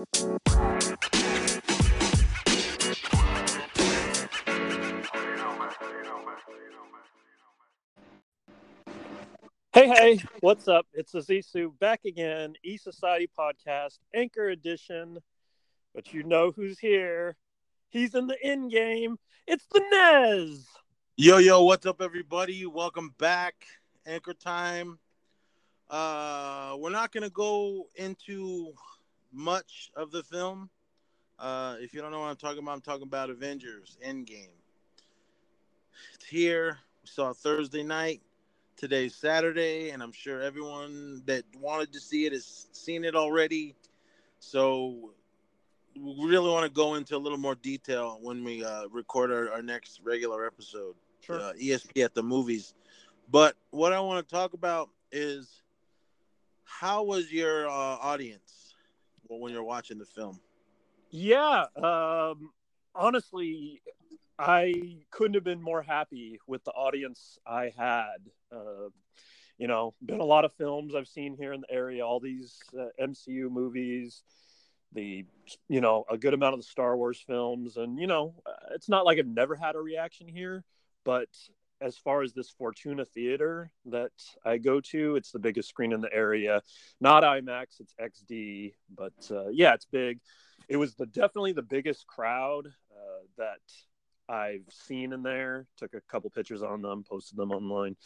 Hey, hey, what's up? It's Azizu back again, E Society Podcast, Anchor Edition. But you know who's here. He's in the end game. It's the Nez. Yo, yo, what's up, everybody? Welcome back. Anchor time. Uh, we're not going to go into much of the film. Uh, if you don't know what I'm talking about, I'm talking about Avengers Endgame. It's here. We saw Thursday night. Today's Saturday, and I'm sure everyone that wanted to see it has seen it already. So we really want to go into a little more detail when we uh, record our, our next regular episode. Sure. Uh, ESP at the movies. But what I want to talk about is how was your uh, audience when you're watching the film? Yeah, um, honestly, I couldn't have been more happy with the audience I had. Uh, you know, been a lot of films I've seen here in the area, all these uh, MCU movies, the you know a good amount of the Star Wars films, and you know, it's not like I've never had a reaction here, but as far as this Fortuna Theater that I go to, it's the biggest screen in the area. Not IMAX, it's XD, but uh, yeah, it's big. It was the definitely the biggest crowd uh, that I've seen in there. Took a couple pictures on them, posted them online.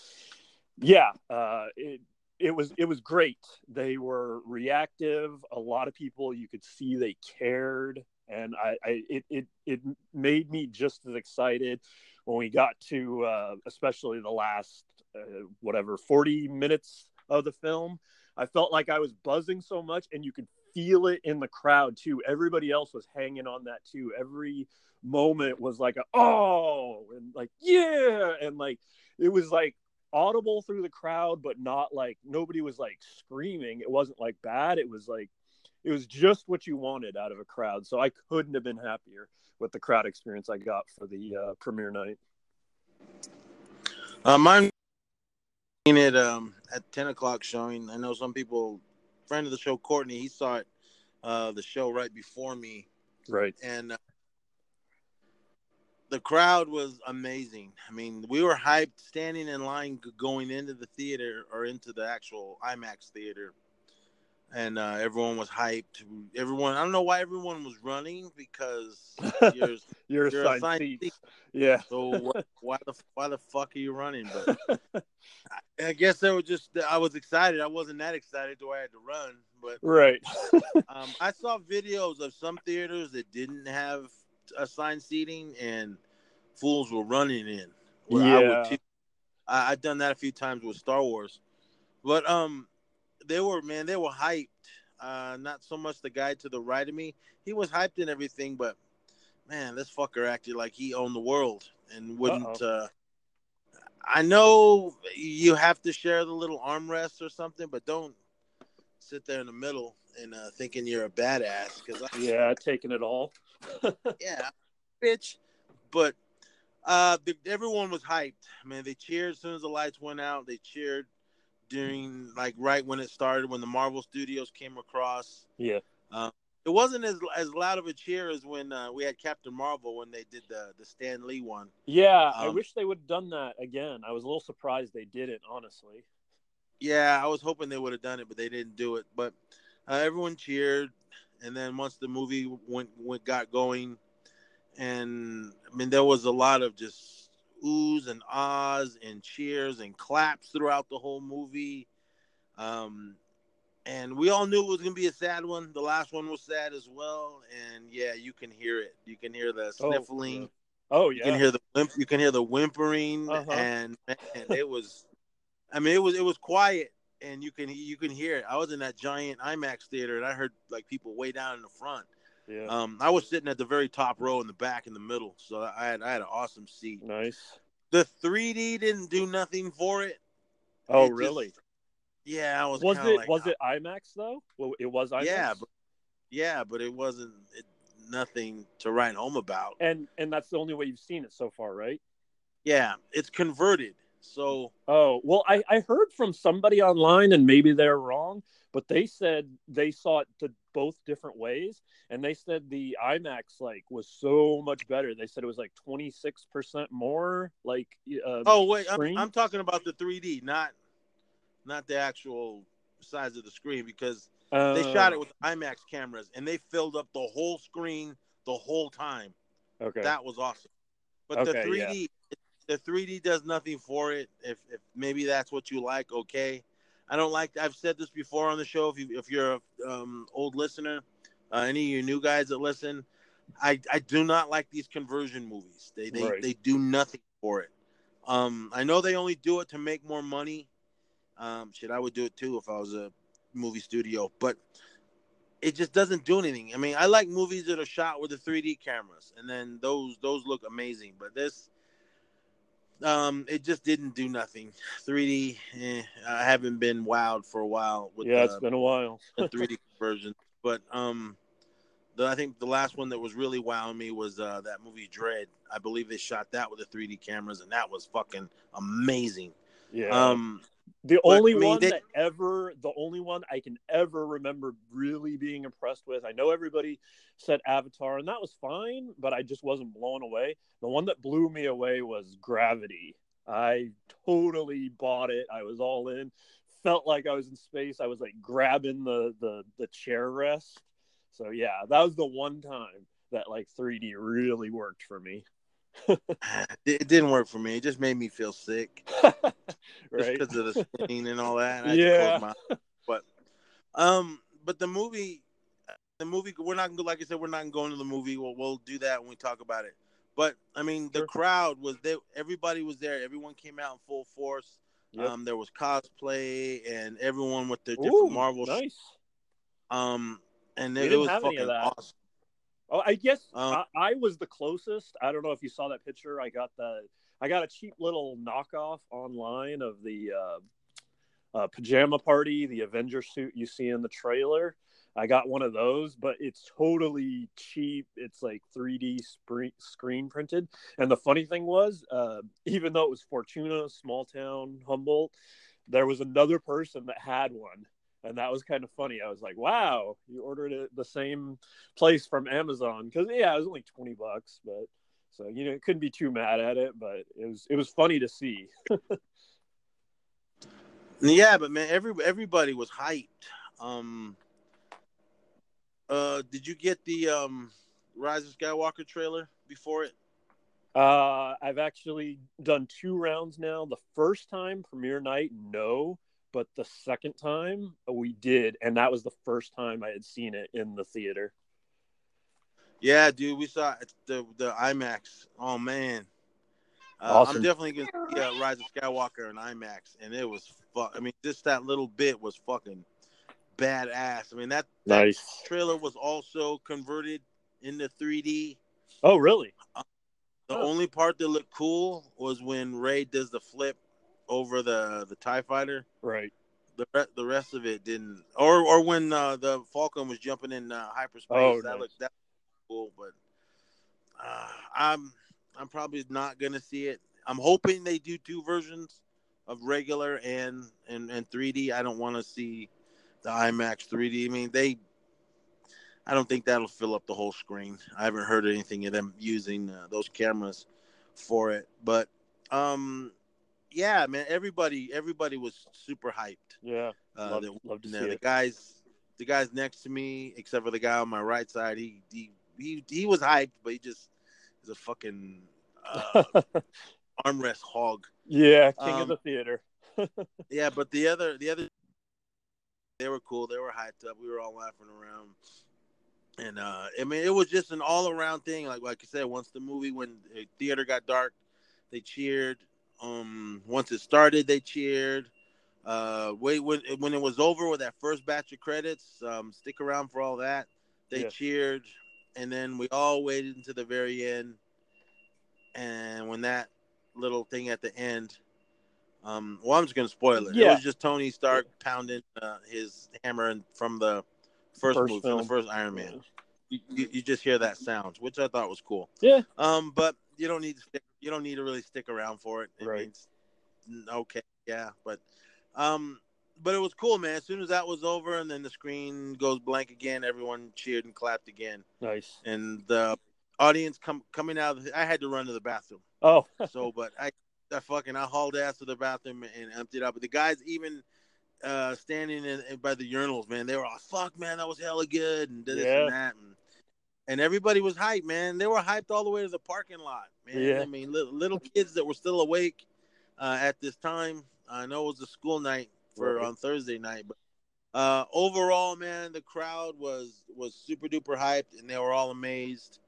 Yeah, uh, it it was it was great. They were reactive. A lot of people you could see they cared, and I, I it it it made me just as excited when we got to uh, especially the last uh, whatever 40 minutes of the film i felt like i was buzzing so much and you could feel it in the crowd too. Everybody else was hanging on that too. Every moment was like a, oh and like yeah and like it was like audible through the crowd but not like nobody was like screaming. It wasn't like bad. It was like it was just what you wanted out of a crowd so i couldn't have been happier with the crowd experience I got for the uh, premiere night. Uh, mine it um, at ten o'clock showing. I know some people, friend of the show, Courtney, he saw it uh, the show right before me, right, and uh, the crowd was amazing. I mean, we were hyped, standing in line, going into the theater or into the actual IMAX theater and uh, everyone was hyped. Everyone, I don't know why everyone was running because you're, you're, you're assigned, assigned seats. Seat. Yeah. So what, why the why the fuck are you running? But I, I guess they were just I was excited. I wasn't that excited, though I had to run. But right. um, I saw videos of some theaters that didn't have assigned seating, and fools were running in. yeah. I, I I've done that a few times with Star Wars, but um they were man, they were hyped. Uh, not so much the guy to the right of me. He was hyped and everything, but man, this fucker acted like he owned the world and wouldn't. Uh, I know you have to share the little armrest or something, but don't sit there in the middle and uh, thinking you're a badass. Because yeah, taking it all. yeah, bitch. But uh, the, everyone was hyped. Man, they cheered as soon as the lights went out. They cheered during like right when it started when the Marvel Studios came across. Yeah. Uh, it wasn't as as loud of a cheer as when uh, we had Captain Marvel when they did the the Stan Lee one. Yeah, um, I wish they would have done that again. I was a little surprised they didn't, honestly. Yeah, I was hoping they would have done it, but they didn't do it. But uh, everyone cheered, and then once the movie went went got going, and I mean there was a lot of just oohs and ahs and cheers and claps throughout the whole movie. Um, and we all knew it was gonna be a sad one. The last one was sad as well, and yeah, you can hear it. You can hear the oh, sniffling. Oh, yeah. You can hear the whimp- you can hear the whimpering, uh-huh. and man, it was. I mean, it was it was quiet, and you can you can hear it. I was in that giant IMAX theater, and I heard like people way down in the front. Yeah. Um, I was sitting at the very top row in the back in the middle, so I had I had an awesome seat. Nice. The 3D didn't do nothing for it. Oh, it really? Just, yeah, I was. Was it like, was it IMAX though? Well, it was IMAX. Yeah, but, yeah, but it wasn't it, nothing to write home about. And and that's the only way you've seen it so far, right? Yeah, it's converted. So Oh well, I I heard from somebody online, and maybe they're wrong, but they said they saw it to both different ways, and they said the IMAX like was so much better. They said it was like twenty six percent more. Like, uh, oh wait, I'm. I'm talking about the 3D, not not the actual size of the screen because they shot it Oh, with IMAX cameras and they filled up the whole screen the whole time. okay. That was awesome. But the 3D, the 3D does nothing for it. If, if maybe that's what you like, okay. I don't like. I've said this before on the show. If you if you're a um, old listener, uh, any of you new guys that listen, I I do not like these conversion movies. They they Right. they do nothing for it. Um, I know they only do it to make more money. Um, shit, I would do it too if I was a movie studio, but it just doesn't do anything. I mean, I like movies that are shot with the 3D cameras, and then those those look amazing. But this, um, it just didn't do nothing. 3D, eh, I haven't been wowed for a while with yeah, it's the, been a while. the 3D version, But um, the, I think the last one that was really wowing me was uh, that movie Dredd. I believe they shot that with the 3D cameras, and that was fucking amazing. Yeah. Um, The But, only I mean, one they- that ever, the only one I can ever remember really being impressed with. I know everybody said Avatar, and that was fine, but I just wasn't blown away. The one that blew me away was Gravity. I totally bought it. I was all in. Felt like I was in space. I was like grabbing the the the chair rest. So yeah, that was the one time that like 3D really worked for me. It, didn't work for me. It just made me feel sick. right? because of the screen and all that. Yeah. but um, but the movie, the movie, we're not gonna like I said, we're not gonna go into the movie. We'll we'll do that when we talk about it. But I mean, the Sure. crowd was there. Everybody was there. Everyone came out in full force. Yep. Um, there was cosplay and everyone with their Ooh, different Marvel. sh- nice. Um, and it, it was fucking awesome. Oh, I guess Um, I, I was the closest. I don't know if you saw that picture. I got the I got a cheap little knockoff online of the uh, uh, pajama party, the Avenger suit you see in the trailer. I got one of those, but it's totally cheap. It's like 3D spree- screen printed. And the funny thing was, uh, even though it was Fortuna, small town, Humboldt, there was another person that had one. And that was kind of funny. I was like, wow, you ordered it the same place from Amazon. Cause yeah, it was only 20 bucks, but so, you know, it couldn't be too mad at it, but it was, it was funny to see. Yeah, but man, every everybody was hyped. Um, uh, did you get the um Rise of Skywalker trailer before it? Uh, I've actually done two rounds now. The first time premiere night, no, but the second time we did, and that was the first time I had seen it in the theater. Yeah, dude, we saw the the IMAX. Oh man, uh, Awesome. I'm definitely gonna see uh, Rise of Skywalker in IMAX, and it was fuck. I mean, just that little bit was fucking badass. I mean, that, that Nice. trailer was also converted into 3D. Oh, really? The Huh. only part that looked cool was when Rey does the flip over the the Tie Fighter. Right. The re- the rest of it didn't, or or when uh, the Falcon was jumping in uh, hyperspace. Oh, that nice. looked that looked cool, but uh, I'm I'm probably not gonna see it. I'm hoping they do two versions of regular and and and 3D. I don't want to see the IMAX 3D. I mean, they. I don't think that'll fill up the whole screen. I haven't heard anything of them using uh, those cameras for it, but um, yeah, man, everybody everybody was super hyped. Yeah. Uh, Love- to see the it. guys, the guys next to me, except for the guy on my right side, he he he, he was hyped, but he just is a fucking uh, armrest hog. yeah. King Um, of the theater. Yeah, but the other the other they were cool. They were hyped up. We were all laughing around. And uh I mean it was just an all around thing. Like like I said, once the movie when the theater got dark, they cheered. Um once it started, they cheered. Uh wait when when it was over with that first batch of credits, um, stick around for all that. They Yeah. cheered. And then we all waited until the very end. And when that little thing at the end um, well, I'm just gonna spoil it. It was just Tony Stark pounding uh, his hammer and from the first, First movie, from the first Iron Man. You, you, you just hear that sound, which I thought was cool. Yeah. Um, but you don't need to stick. You don't need to really stick around for it. It Right. means okay, yeah, but um, but it was cool, man. As soon as that was over, and then the screen goes blank again, everyone cheered and clapped again. Nice. And the audience come coming out. The, I had to run to the bathroom. Oh, so but I, I fucking I hauled ass to the bathroom and emptied out. But the guys even uh, standing in, in, by the urinals, man, they were all fuck, man, that was hella good, and did this yeah. and that, and, and everybody was hyped, man. They were hyped all the way to the parking lot, man. Yeah. I mean, little, little kids that were still awake uh, at this time. I know it was a school night for right. on Thursday night, but uh, overall, man, the crowd was was super duper hyped, and they were all amazed,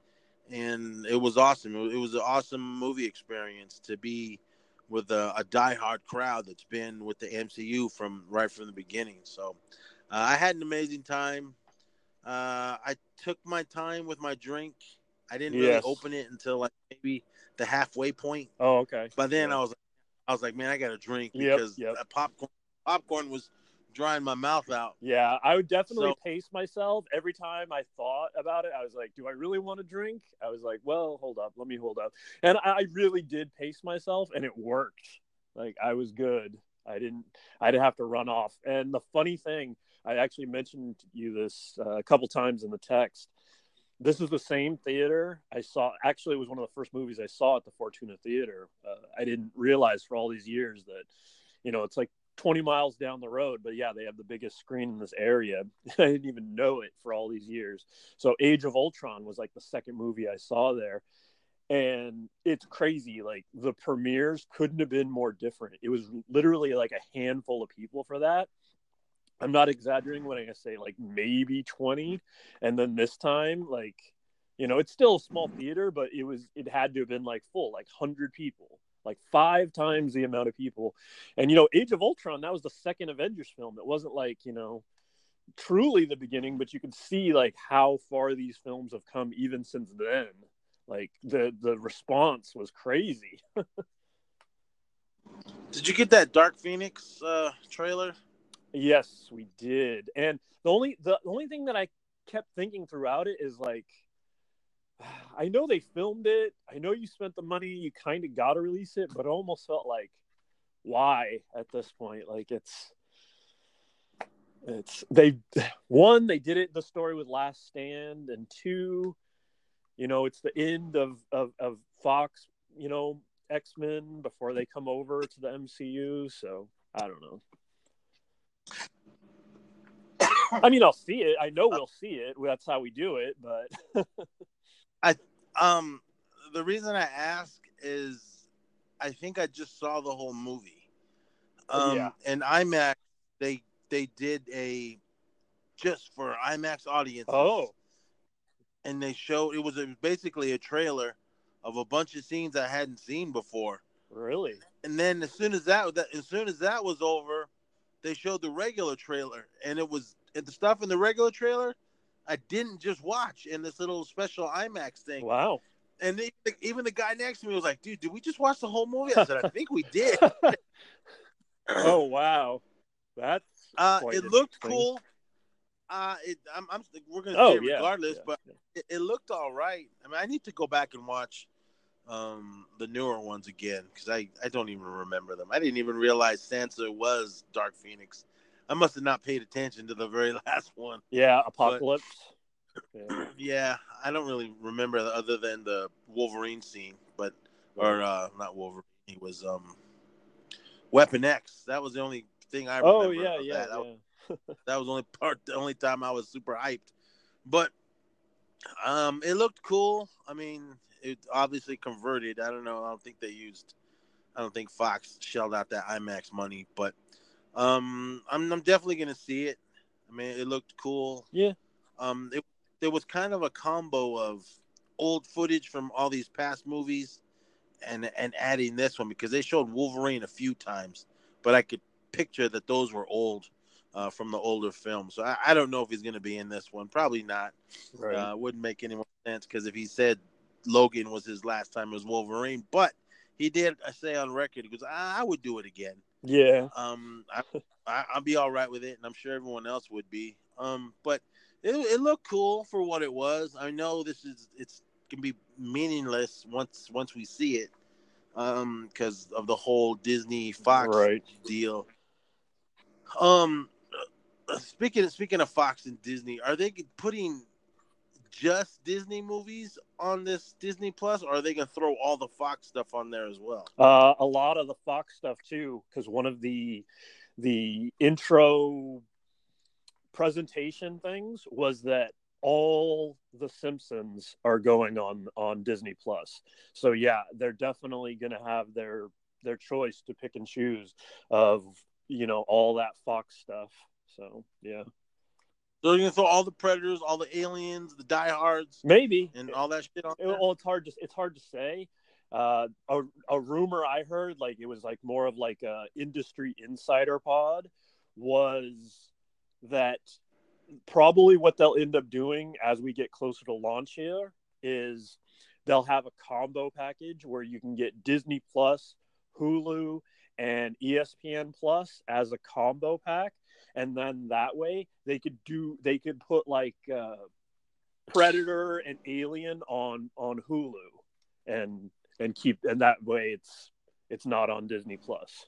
and it was awesome. It was, it was an awesome movie experience to be with a, a diehard crowd that's been with the MCU from right from the beginning. So uh, I had an amazing time. Uh, I took my time with my drink. I didn't yes. really open it until like maybe the halfway point. Oh, okay. But then yeah. I was, I was like, man, I got a drink because yep, yep. popcorn, popcorn was drying my mouth out. Yeah, I would definitely so, pace myself every time I thought about it. I was like, do I really want to drink? I was like, well, hold up, let me hold up. And I really did pace myself, and it worked. Like I was good. I didn't. I didn't have to run off. And the funny thing, I actually mentioned you this uh, a couple times in the text. This is the same theater I saw. Actually, it was one of the first movies I saw at the Fortuna Theater. Uh, I didn't realize for all these years that, you know, it's like 20 miles down the road but yeah they have the biggest screen in this area i didn't even know it for all these years so age of ultron was like the second movie i saw there and it's crazy like the premieres couldn't have been more different it was literally like a handful of people for that i'm not exaggerating when i say like maybe 20 and then this time like you know it's still a small theater but it was it had to have been like full like 100 people like five times the amount of people. And you know, Age of Ultron, that was the second Avengers film. It wasn't like, you know, truly the beginning, but you can see like how far these films have come even since then. Like the the response was crazy. did you get that Dark Phoenix uh trailer? Yes, we did. And the only the only thing that I kept thinking throughout it is like I know they filmed it. I know you spent the money. You kind of got to release it, but it almost felt like why at this point? Like it's it's they one they did it the story with Last Stand, and two, you know, it's the end of of, of Fox. You know, X Men before they come over to the MCU. So I don't know. I mean, I'll see it. I know we'll see it. That's how we do it. But I um the reason I ask is I think I just saw the whole movie. Oh, um yeah. and IMAX they they did a just for IMAX audiences. Oh. And they showed it was a, basically a trailer of a bunch of scenes I hadn't seen before. Really? And then as soon as that, that as soon as that was over, they showed the regular trailer and it was the stuff in the regular trailer I didn't just watch in this little special IMAX thing. Wow. And they, even the guy next to me was like, dude, did we just watch the whole movie? I said, I think we did. oh, wow. That's. Uh, it looked cool. Uh, it, I'm, I'm, we're going to oh, yeah, regardless, yeah, but yeah. It, it, looked all right. I mean, I need to go back and watch um, the newer ones again because I, I don't even remember them. I didn't even realize Sansa was Dark Phoenix. I must have not paid attention to the very last one. Yeah, Apocalypse. yeah. yeah. I don't really remember other than the Wolverine scene, but or uh not Wolverine. He was um Weapon X. That was the only thing I oh, remember. Oh yeah, yeah. That. Yeah. That, was, that was only part. The only time I was super hyped, but um, it looked cool. I mean, it obviously converted. I don't know. I don't think they used. I don't think Fox shelled out that IMAX money, but um, I'm, I'm definitely gonna see it. I mean, it looked cool. Yeah. Um, it, there was kind of a combo of old footage from all these past movies, and and adding this one because they showed Wolverine a few times, but I could picture that those were old. Uh, from the older films, so I, I, don't know if he's going to be in this one. Probably not. Right. Uh, wouldn't make any more sense because if he said Logan was his last time as Wolverine, but he did say on record because I, I would do it again. Yeah. Um, I, I will be all right with it, and I'm sure everyone else would be. Um, but it, it looked cool for what it was. I know this is it's can be meaningless once once we see it. um, because of the whole Disney Fox Right. deal. Um, speaking speaking of Fox and Disney, are they putting just Disney movies on this Disney Plus, or are they gonna throw all the Fox stuff on there as well? Uh, a lot of the Fox stuff too, because one of the the intro presentation things was that all the Simpsons are going on on Disney Plus. So yeah, they're definitely going to have their their choice to pick and choose of you know all that Fox stuff. So yeah, So they're gonna throw all the Predators, all the Aliens, the diehards, maybe. and all that shit on It- well, it's hard to it's hard to say. Uh, a a rumor I heard, like it was like more of like a industry insider pod, was that probably what they'll end up doing as we get closer to launch here is they'll have a combo package where you can get Disney Plus, Hulu, and ESPN Plus as a combo pack, and then that way they could do they could put like. Uh, Predator and Alien on on Hulu, and and keep and that way it's it's not on Disney Plus.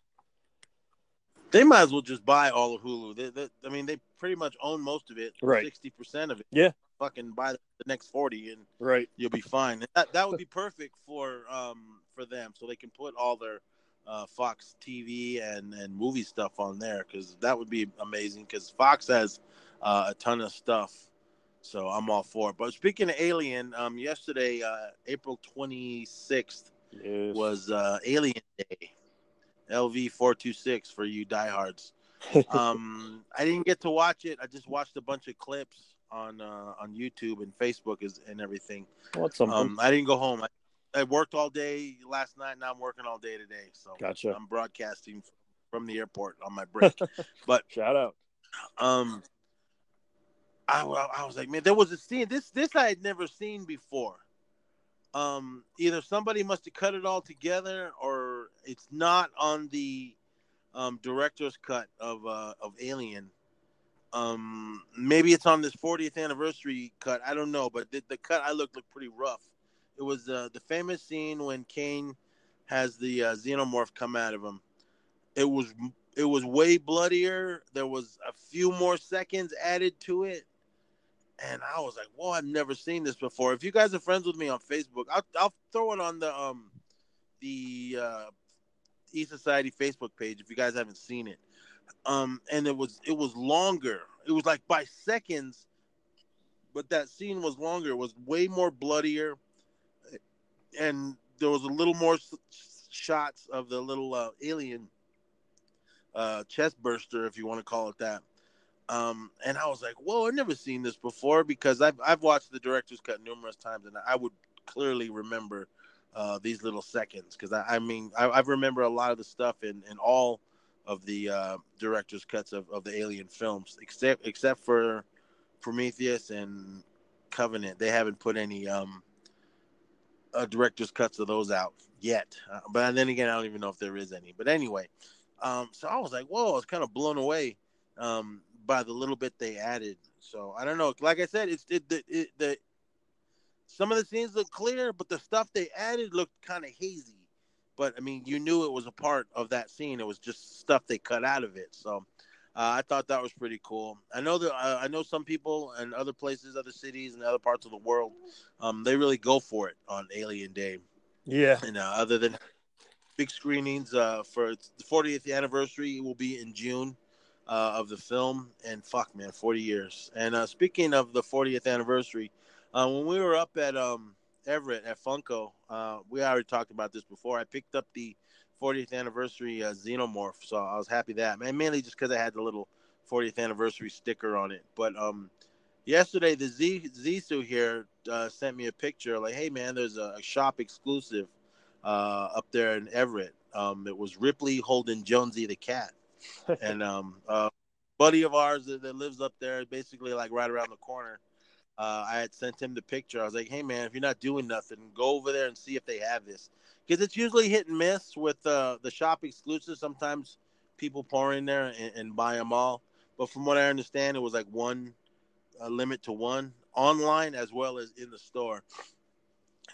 They might as well just buy all of Hulu. They, they, I mean, they pretty much own most of it, Right. Sixty percent of it. Yeah. Fucking buy the next forty, and Right. you'll be fine. And That that would be perfect for um for them, so they can put all their uh, Fox TV and and movie stuff on there because that would be amazing. Because Fox has uh, a ton of stuff, so I'm all for it. But speaking of Alien, um, yesterday, uh, April twenty sixth Yes. was uh, Alien Day. LV four two six for you diehards. Um, I didn't get to watch it. I just watched a bunch of clips on uh, on YouTube and Facebook is, and everything. What's? Um, I didn't go home. I, I worked all day last night. Now I'm working all day today. So gotcha. I'm broadcasting from the airport on my break. but Shout out. um, I, I was like, man, there was a scene. This this I had never seen before. Um, either somebody must have cut it all together, or it's not on the um, director's cut of uh, of Alien. Um, maybe it's on this 40th anniversary cut. I don't know, but the, the cut I looked looked pretty rough. It was uh, the famous scene when Kane has the uh, xenomorph come out of him. It was it was way bloodier. There was a few more seconds added to it, and I was like, "Whoa, I've never seen this before." If you guys are friends with me on Facebook, I'll I'll throw it on the um the uh, E Society Facebook page if you guys haven't seen it. Um, and it was it was longer. It was like by seconds, but that scene was longer. It was way more bloodier, and there was a little more s- shots of the little uh, alien uh, chest burster, if you want to call it that. Um, and I was like, "Whoa, I've never seen this before." Because I've I've watched the director's cut numerous times, and I would clearly remember uh, these little seconds. Because I, I mean, I, I remember a lot of the stuff in, in all of the uh, director's cuts of, of the Alien films, except except for Prometheus and Covenant. They haven't put any um, uh, director's cuts of those out yet. Uh, but then again, I don't even know if there is any. But anyway, um, so I was like, whoa, I was kind of blown away um, by the little bit they added. So I don't know. Like I said, it's it, the it, the some of the scenes look clear, but the stuff they added looked kind of hazy. But I mean, you knew it was a part of that scene. It was just stuff they cut out of it. So uh, I thought that was pretty cool. I know that uh, I know some people and other places, other cities, and other parts of the world, um, they really go for it on Alien Day. Yeah. And uh, other than big screenings uh, for the 40th anniversary, it will be in June uh, of the film. And fuck, man, 40 years. And uh, speaking of the 40th anniversary, uh, when we were up at um, Everett at Funko, uh, we already talked about this before. I picked up the 40th anniversary uh, Xenomorph, so I was happy that, man, mainly just because I had the little 40th anniversary sticker on it. But um, yesterday, the Z Zisu here uh, sent me a picture like, hey, man, there's a, a shop exclusive uh, up there in Everett. Um, it was Ripley holding Jonesy the cat, and um, a buddy of ours that, that lives up there, basically like right around the corner. Uh, I had sent him the picture. I was like, "Hey man, if you're not doing nothing, go over there and see if they have this." Because it's usually hit and miss with uh, the shop exclusive. Sometimes people pour in there and, and buy them all, but from what I understand, it was like one limit to one online as well as in the store.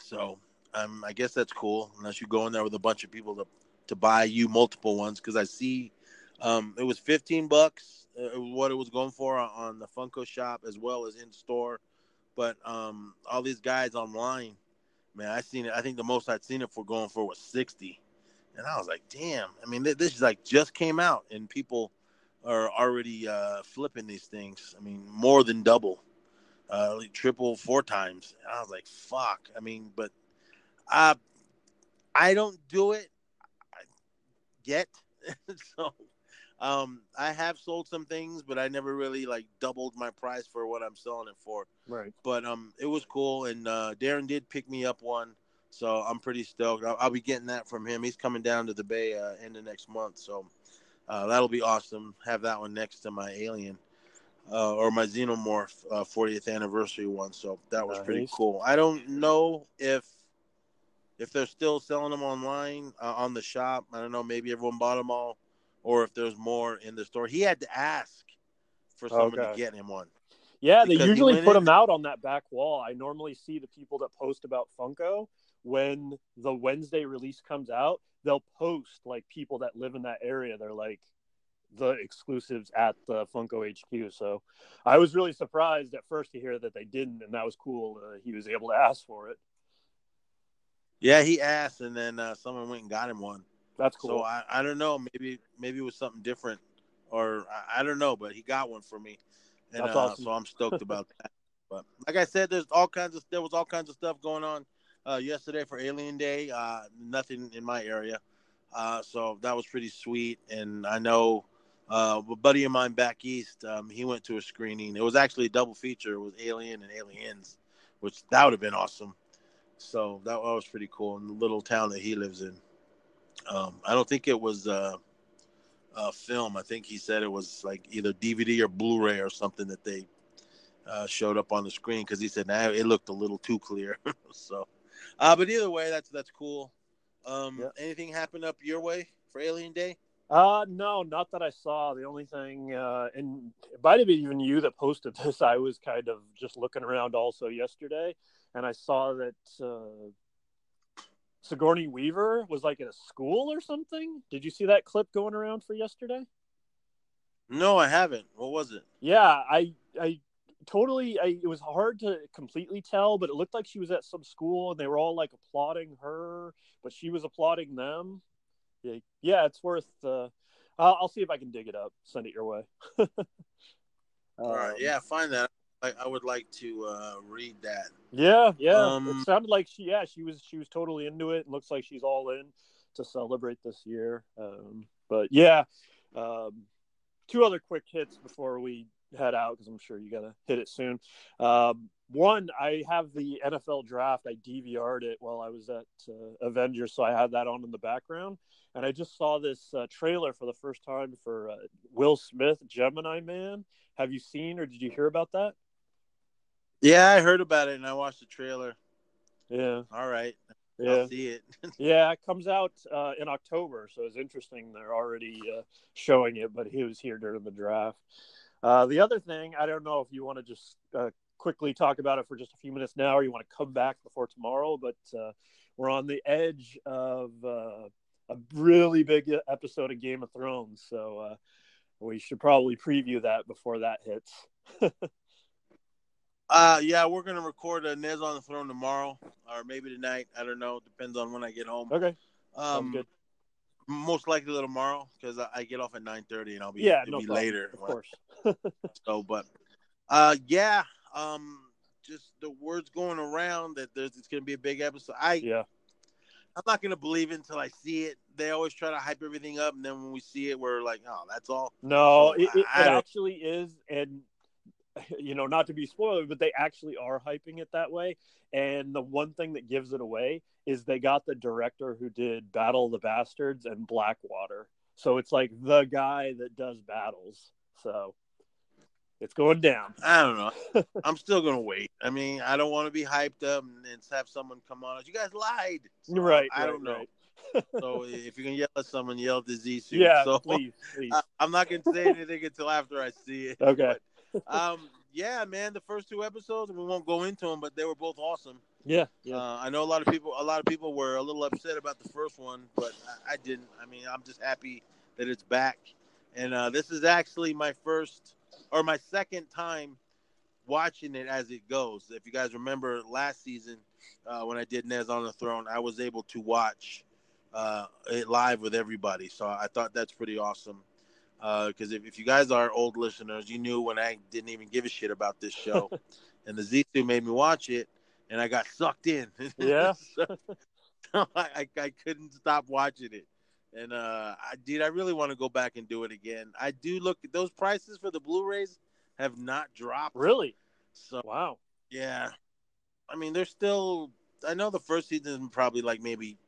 So Um, I guess that's cool unless you go in there with a bunch of people to to buy you multiple ones because I see um, it was 15 bucks uh, what it was going for on the Funko shop as well as in store. But um, all these guys online, man, I seen it. I think the most I'd seen it for going for was 60, and I was like, damn. I mean, this is like just came out, and people are already uh, flipping these things. I mean, more than double, uh, like triple, four times. And I was like, fuck. I mean, but I, I don't do it yet. so um, I have sold some things, but I never really like doubled my price for what I'm selling it for. Right. But um, it was cool, and uh, Darren did pick me up one, so I'm pretty stoked. I'll, I'll be getting that from him. He's coming down to the Bay uh, end of next month, so uh, that'll be awesome. Have that one next to my Alien. Uh, or my Xenomorph uh, 40th anniversary one, so that was nice. pretty cool. I don't know if if they're still selling them online uh, on the shop. I don't know. Maybe everyone bought them all or if there's more in the store. He had to ask for someone okay. to get him one. Yeah, they usually put in... them out on that back wall. I normally see the people that post about Funko when the Wednesday release comes out, they'll post like people that live in that area. They're like the exclusives at the Funko HQ. So I was really surprised at first to hear that they didn't, and that was cool. Uh, he was able to ask for it. Yeah, he asked, and then uh, someone went and got him one. That's cool. So I, I don't know. Maybe maybe it was something different, or I, I don't know. But he got one for me, and That's uh, awesome. so I'm stoked about that. But like I said, there's all kinds of there was all kinds of stuff going on uh, yesterday for Alien Day. Uh, nothing in my area, uh, so that was pretty sweet. And I know uh, a buddy of mine back east, um, he went to a screening. It was actually a double feature. It was Alien and Aliens, which that would have been awesome. So that was pretty cool in the little town that he lives in. Um, I don't think it was uh, a film. I think he said it was like either DVD or Blu-ray or something that they uh, showed up on the screen because he said nah, it looked a little too clear. so, uh, but either way, that's that's cool. Um, yeah. Anything happen up your way for Alien Day? Uh, no, not that I saw. The only thing, uh, and it might have been even you that posted this. I was kind of just looking around also yesterday, and I saw that uh, Sigourney Weaver was like at a school or something. Did you see that clip going around for yesterday? No, I haven't. What was it? Yeah, I I totally I, it was hard to completely tell, but it looked like she was at some school and they were all like applauding her, but she was applauding them. Yeah, yeah it's worth uh I'll, I'll see if I can dig it up, send it your way. um, all right, yeah, find that. I, I would like to uh, read that. Yeah, yeah. Um, it sounded like she, yeah, she was, she was totally into it. It looks like she's all in to celebrate this year. Um, but yeah, um, two other quick hits before we head out because I'm sure you gotta hit it soon. Um, one, I have the NFL draft. I DVR'd it while I was at uh, Avengers, so I had that on in the background. And I just saw this uh, trailer for the first time for uh, Will Smith, Gemini Man. Have you seen or did you hear about that? Yeah, I heard about it and I watched the trailer. Yeah. All right. Yeah. I'll see it. yeah, it comes out uh, in October, so it's interesting. They're already uh, showing it, but he was here during the draft. Uh, the other thing, I don't know if you want to just uh, quickly talk about it for just a few minutes now, or you want to come back before tomorrow. But uh, we're on the edge of uh, a really big episode of Game of Thrones, so we should probably preview that before that hits. Uh, yeah, we're gonna record a Nez on the Throne tomorrow, or maybe tonight. I don't know. Depends on when I get home. Okay. Um, good. Most likely tomorrow because I, I, get off at nine thirty and I'll be yeah, no be problem. later. Of course. so, but uh, yeah, um, just the words going around that there's it's gonna be a big episode. I yeah. I'm not gonna believe it until I see it. They always try to hype everything up, and then when we see it, we're like, "Oh, that's all." No, so it, it, it actually is, and you know, not to be spoiled, but they actually are hyping it that way. And the one thing that gives it away is they got the director who did Battle of the Bastards and Blackwater. So it's like the guy that does battles. So it's going down. I don't know. I'm still gonna wait. I mean, I don't want to be hyped up and, and, have someone come on. You guys lied. So right. I, don't right. know. so if you can yell at someone, yell at the Z Yeah, so please, please. I, am not gonna say anything until after I see it. Okay. But, um, yeah, man, the first two episodes, we won't go into them, but they were both awesome. Yeah, yeah. Uh, I know a lot of people. A lot of people were a little upset about the first one, but I, I didn't. I mean, I'm just happy that it's back. And uh, this is actually my first or my second time watching it as it goes. If you guys remember last season uh, when I did Nez on the Throne, I was able to watch uh, it live with everybody. So I thought that's pretty awesome. Because if, if you guys are old listeners, you knew when I didn't even give a shit about this show, and the Z2 made me watch it, and I got sucked in. Yeah. so, so I, I, couldn't stop watching it. And uh, I did. I really want to go back and do it again. I do look at those prices for the Blu-rays have not dropped. Really? So Wow. yeah, I mean they're still. I know the first season is probably like maybe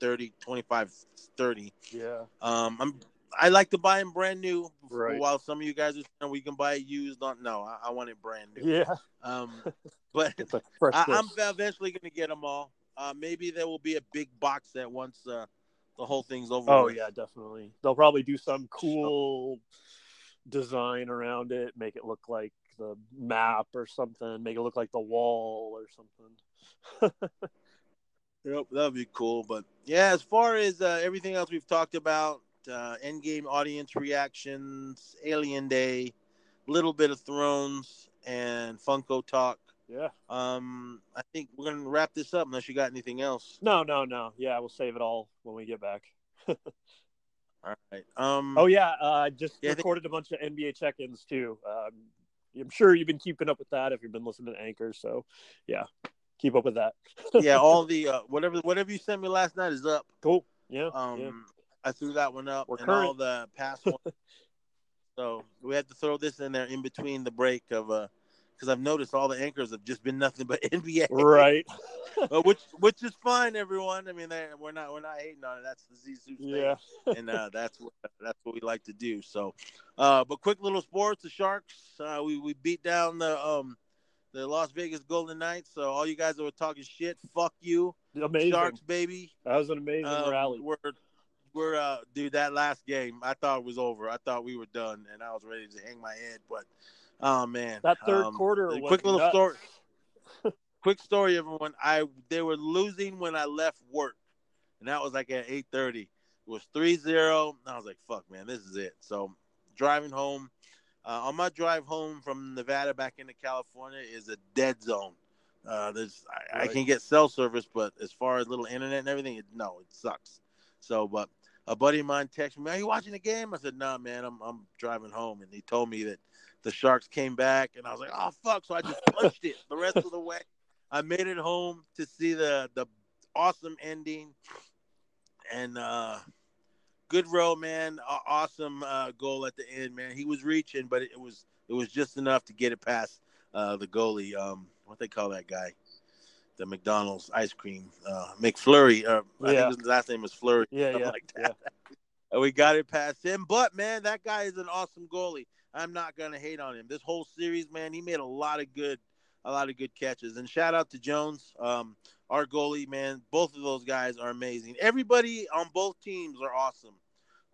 30, 25, 30. Yeah. Um, I'm. I like to buy them brand new. Right. While some of you guys are saying we can buy it used, on no, I, I want it brand new. Yeah. Um, but I, I'm eventually going to get them all. Uh, maybe there will be a big box set once uh, the whole thing's over. Oh with. yeah, definitely. They'll probably do some cool design around it, make it look like the map or something, make it look like the wall or something. Yep, that'd be cool. But yeah, as far as uh, everything else we've talked about, uh, Endgame audience reactions, Alien Day, little bit of Thrones, and Funko Talk. Yeah. Um, I think we're gonna wrap this up unless you got anything else. No, no, no. Yeah, we'll save it all when we get back. All right. Um. Oh yeah, uh, I just Yeah, I think- recorded a bunch of NBA check-ins too. Um, I'm sure you've been keeping up with that if you've been listening to Anchor. So, yeah, keep up with that. yeah. All the uh, whatever whatever you sent me last night is up. Cool. Yeah. Um, yeah. I threw that one up We're and all the past ones. so we had to throw this in there in between the break of uh, because I've noticed all the anchors have just been nothing but NBA. Right. Uh, which which is fine, everyone. I mean, they, we're not we're not hating on it. That's the Zizou thing, Yeah. and uh, that's what that's what we like to do. So, uh, but quick little sports. The Sharks. Uh, we we beat down the um the Las Vegas Golden Knights. So all you guys that were talking shit, fuck you, Amazing. Sharks, baby. That was an amazing Um, rally. We're we're uh dude, that last game, I thought it was over. I thought we were done, and I was ready to hang my head. But oh man, That third Um, quarter. quick little nuts. story. quick story, everyone. I they were losing when I left work, and that was like at eight thirty. It was 3-0. I was like, "Fuck, man, this is it." So driving home, uh, on my drive home from Nevada back into California is a dead zone. Uh, there's I, I can get cell service, but as far as little internet and everything, it, no, it sucks. So, but a buddy of mine texted me, "Are you watching the game?" I said, "Nah, man, I'm I'm driving home," and he told me that the Sharks came back, and I was like, "Oh fuck!" So I just punched it the rest of the way. I made it home to see the the awesome ending, and uh, Goodrow, man. Awesome uh, goal at the end, man. He was reaching, but it was it was just enough to get it past uh, the goalie. Um, what they call that guy? The McDonald's ice cream, uh, McFlurry. Uh, I Yeah. think his last name is Fleury. Yeah, yeah, like that. And we got it past him. But man, that guy is an awesome goalie. I'm not gonna hate on him. This whole series, man, he made a lot of good, a lot of good catches. And shout out to Jones, um, our goalie, man. Both of those guys are amazing. Everybody on both teams are awesome.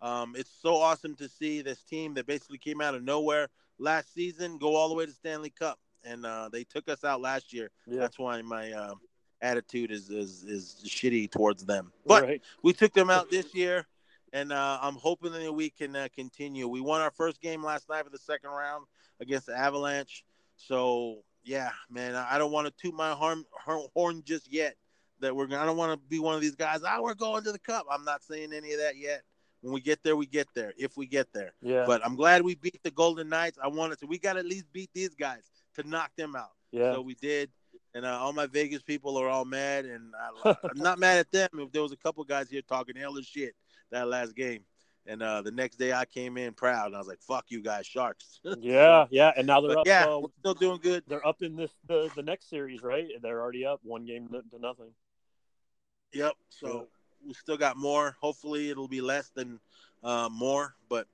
Um, it's so awesome to see this team that basically came out of nowhere last season go all the way to Stanley Cup, and uh, they took us out last year. Yeah. That's why my um attitude is, is is shitty towards them. But right. we took them out this year, and uh, I'm hoping that we can uh, continue. We won our first game last night for the second round against the Avalanche. So yeah, man, I don't want to toot my horn, horn just yet. That we're gonna, I don't want to be one of these guys. Ah, we're going to the cup. I'm not saying any of that yet. When we get there, we get there. If we get there, Yeah. but I'm glad we beat the Golden Knights. I wanted to. We got to at least beat these guys to knock them out. yeah. So we did, and uh, all my Vegas people are all mad, and I, I'm not mad at them. If there was a couple guys here talking hell of shit that last game, and uh, the next day I came in proud, and I was like, "Fuck you guys, Sharks." yeah. Yeah. And now they're But up. yeah, uh, we're still doing good. they're up in this the, the next series, right? They're already up one game to, to nothing. Yep. So we still got more. Hopefully, it'll be less than uh, more, but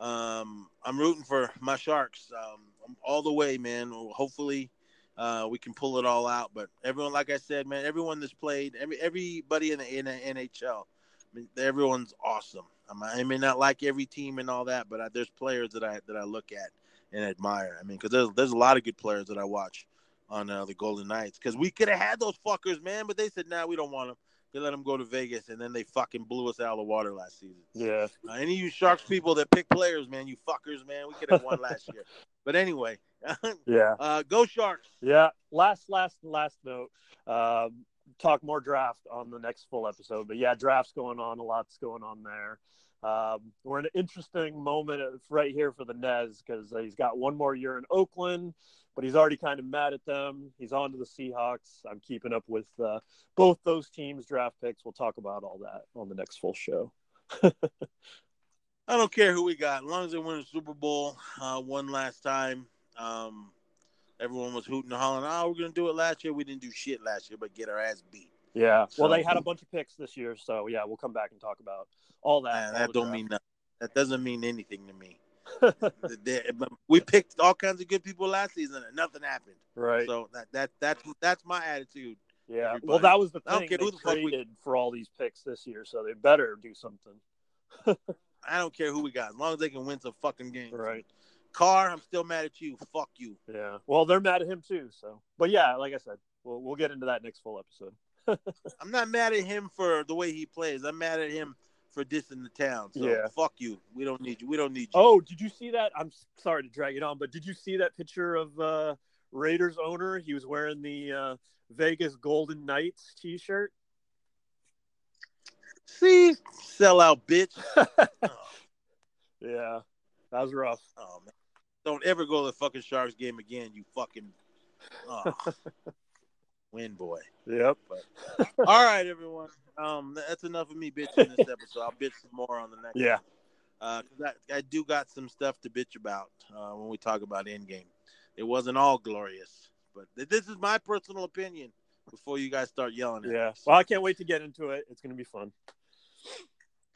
um, I'm rooting for my Sharks um, all the way, man. Hopefully, uh, we can pull it all out. But everyone, like I said, man, everyone that's played, every everybody in the, in the NHL, I mean, everyone's awesome. I, mean, I may not like every team and all that, but I, there's players that I that I look at, and admire. I mean, because there's there's a lot of good players that I watch on uh, the Golden Knights because we could have had those fuckers, man, but they said, "Nah, we don't want them." They let them go to Vegas, and then they fucking blew us out of the water last season. Yeah. Uh, any of you Sharks people that pick players, man, you fuckers, man, we could have won last year. But anyway, Yeah. uh, go Sharks. Yeah. Last, last, last note. Um, talk more draft on the next full episode. But yeah, draft's going on. A lot's going on there. Um, we're in an interesting moment right here for the Nez because he's got one more year in Oakland, but he's already kind of mad at them. He's on to the Seahawks. I'm keeping up with uh, both those teams' draft picks. We'll talk about all that on the next full show. I don't care who we got, as long as they win a Super Bowl uh, one last time. Um, everyone was hooting and hollering, "Oh, we're gonna do it last year." We didn't do shit last year, but get our ass beat. Yeah. So- well, they had a bunch of picks this year, so yeah, we'll come back and talk about all that. Man, all that don't draft. mean nothing. That doesn't mean anything to me. We picked all kinds of good people last season, and nothing happened. right. So that that that's that's my attitude. Yeah. everybody. Well, that was the I don't thing. care They who the fuck we- traded for all these picks this year, so they better do something. I don't care who we got, as long as they can win some fucking games. Right. Carr, I'm still mad at you. Fuck you. Yeah. Well, they're mad at him too. So, but yeah, like I said, we'll we'll get into that next full episode. I'm not mad at him for the way he plays. I'm mad at him for dissing the town. So Yeah. fuck you. We don't need you. We don't need you. Oh, did you see that? I'm sorry to drag it on, but did you see that picture of uh, Raiders owner? He was wearing the uh, Vegas Golden Knights T-shirt. See, sell out, bitch. oh, Yeah, that was rough. oh, man, don't ever go to the fucking Sharks game again. You fucking. Oh. Win, boy. Yep. All right, everyone. Um, that's enough of me bitching this episode. I'll bitch some more on the next. Yeah. Uh, I, I do got some stuff to bitch about uh, when we talk about Endgame. It wasn't all glorious, but th- this is my personal opinion. Before you guys start yelling at Yeah. me. Well, I can't wait to get into it. It's gonna be fun.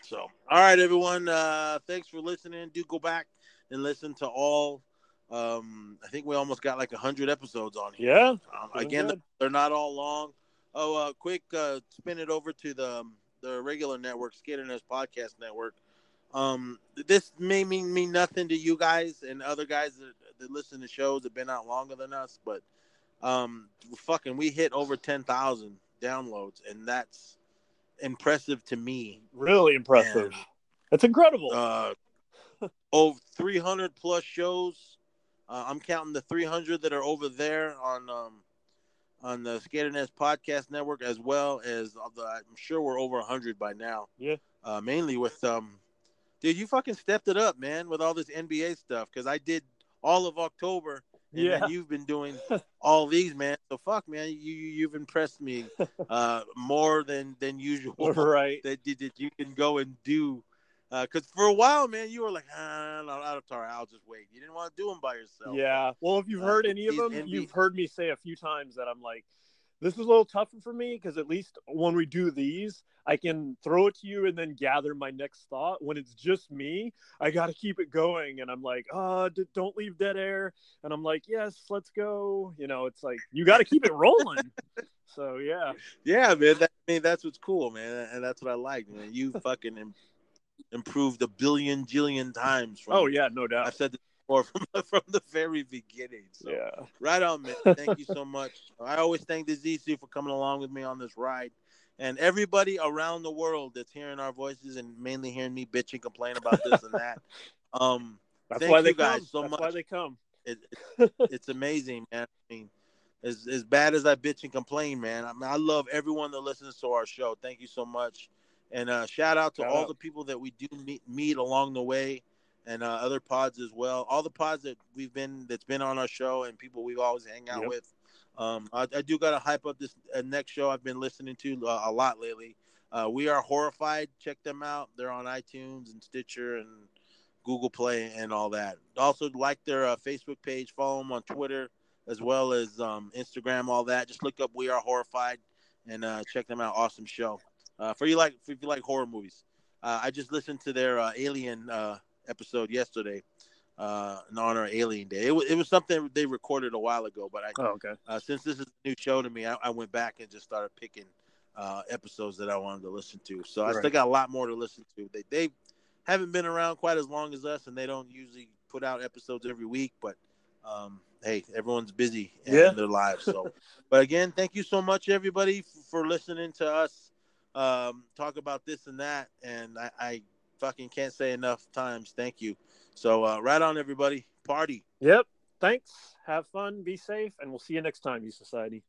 So, all right, everyone. Uh, thanks for listening. Do go back and listen to all. Um, I think we almost got like hundred episodes on here. Yeah. Um, again, good. they're not all long. Oh, uh, quick, uh, spin it over to the um, the regular network, Skitterness Podcast Network. Um, this may mean mean nothing to you guys and other guys that, that listen to shows that have been out longer than us, but um, fucking, we hit over ten thousand downloads, and that's impressive to me. Really impressive. And, It's incredible. uh, over 300 plus shows. Uh, I'm counting the 300 that are over there on um, on the Skaternest Podcast Network, as well as the, I'm sure we're over 100 by now. Yeah. Uh, mainly with um, dude, you fucking stepped it up, man, with all this NBA stuff. Because I did all of October, and Yeah. you've been doing all these, man. So fuck, man, you you- you've impressed me uh, more than than usual right. that, that you can go and do. Because for a while, man, you were like, ah, no, I'm sorry, I'll just wait. You didn't want to do them by yourself. Yeah. Well, if you've Uh, heard any of them, you've heard me say a few times that I'm like, this is a little tougher for me because at least when we do these, I can throw it to you and then gather my next thought. When it's just me, I got to keep it going. And I'm like, oh, d- don't leave dead air. And I'm like, yes, let's go. You know, it's like, you got to keep it rolling. so, yeah. yeah, man. That, I mean, that's what's cool, man, and that's what I like, man. You fucking im- improved a billion jillion times. From, Oh, yeah, no doubt. I've said this before from from the very beginning. So Yeah. right on, man. Thank you so much. I always thank the ZC for coming along with me on this ride. And everybody around the world that's hearing our voices and mainly hearing me bitch and complain about this and that. Um, That's Thank why you they guys come. so That's much. why they come. it, it- it's amazing, man. I mean, as as bad as I bitch and complain, man. I mean, I love everyone that listens to our show. Thank you so much, and uh, shout out to Shout all out. the people that we do meet meet along the way, and uh, other pods as well. All the pods that we've been that's been on our show, and people we've always hang out Yep. with. Um, I, I do got to hype up this uh, next show I've been listening to uh, a lot lately. Uh, we are horrified. Check them out. They're on iTunes and Stitcher and Google Play and all that. Also, like their uh, Facebook page, follow them on Twitter as well as um, Instagram, all that. Just look up "We Are Horrified" and uh, check them out. Awesome show. Uh, for you like if you like horror movies, uh, I just listened to their uh, Alien uh, episode yesterday uh, in honor of Alien Day. It was, it was something they recorded a while ago, but I Oh, okay. uh, since this is a new show to me, I, I went back and just started picking uh, episodes that I wanted to listen to. So I still got a lot more to listen to. They they haven't been around quite as long as us, and they don't usually put out episodes every week, but um, hey, everyone's busy in Yeah. their lives. So, but again, thank you so much, everybody, f- for listening to us um, talk about this and that. And I, I fucking can't say enough times. Thank you. So, uh, right on, everybody. Party. Yep. Thanks. Have fun. Be safe, and we'll see you next time, you society.